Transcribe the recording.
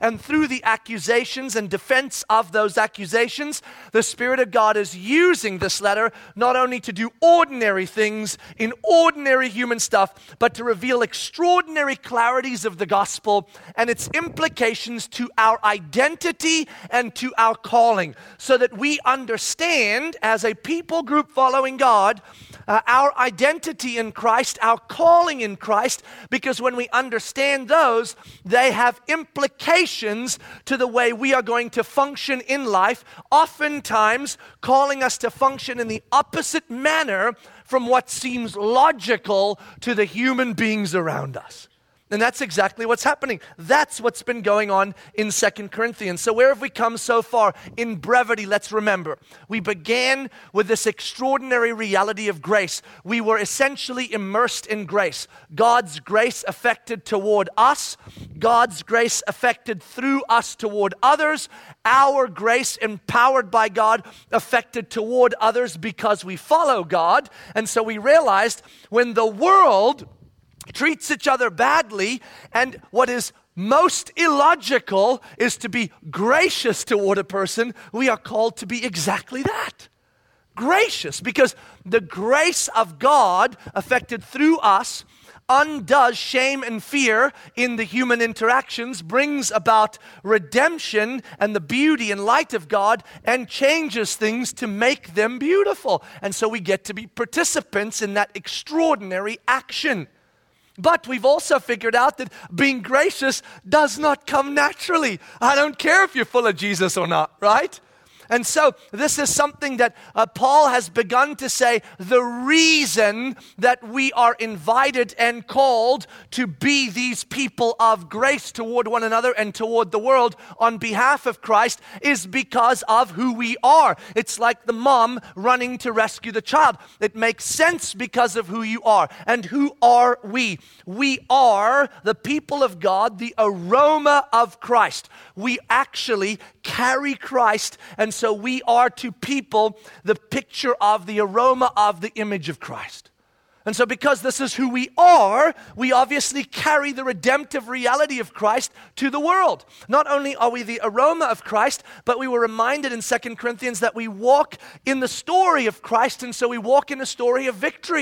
and through the accusations and defense of those accusations, the Spirit of God is using this letter not only to do ordinary things in ordinary human stuff, but to reveal extraordinary clarities of the gospel and its implications to our identity and to our calling, so that we understand as a people group following God uh, our identity in Christ, our calling in Christ, because when we understand those, they have implications to the way we are going to function in life, oftentimes calling us to function in the opposite manner from what seems logical to the human beings around us. And that's exactly what's happening. That's what's been going on in Second Corinthians. So, where have we come so far? In brevity, let's remember. We began with this extraordinary reality of grace. We were essentially immersed in grace. God's grace affected toward us, God's grace affected through us toward others, our grace empowered by God affected toward others because we follow God. And so we realized when the world treats each other badly, and what is most illogical is to be gracious toward a person, we are called to be exactly that. Gracious, because the grace of God affected through us undoes shame and fear in the human interactions, brings about redemption and the beauty and light of God, and changes things to make them beautiful. And so we get to be participants in that extraordinary action. But we've also figured out that being gracious does not come naturally. I don't care if you're full of Jesus or not, right? And so, this is something that uh, Paul has begun to say the reason that we are invited and called to be these people of grace toward one another and toward the world on behalf of Christ is because of who we are. It's like the mom running to rescue the child. It makes sense because of who you are. And who are we? We are the people of God, the aroma of Christ. We actually carry Christ. And so we are to people the picture of the aroma of the image of Christ. And so, because this is who we are, we obviously carry the redemptive reality of Christ to the world. Not only are we the aroma of Christ, but we were reminded in 2 Corinthians that we walk in the story of Christ, and so we walk in a story of victory.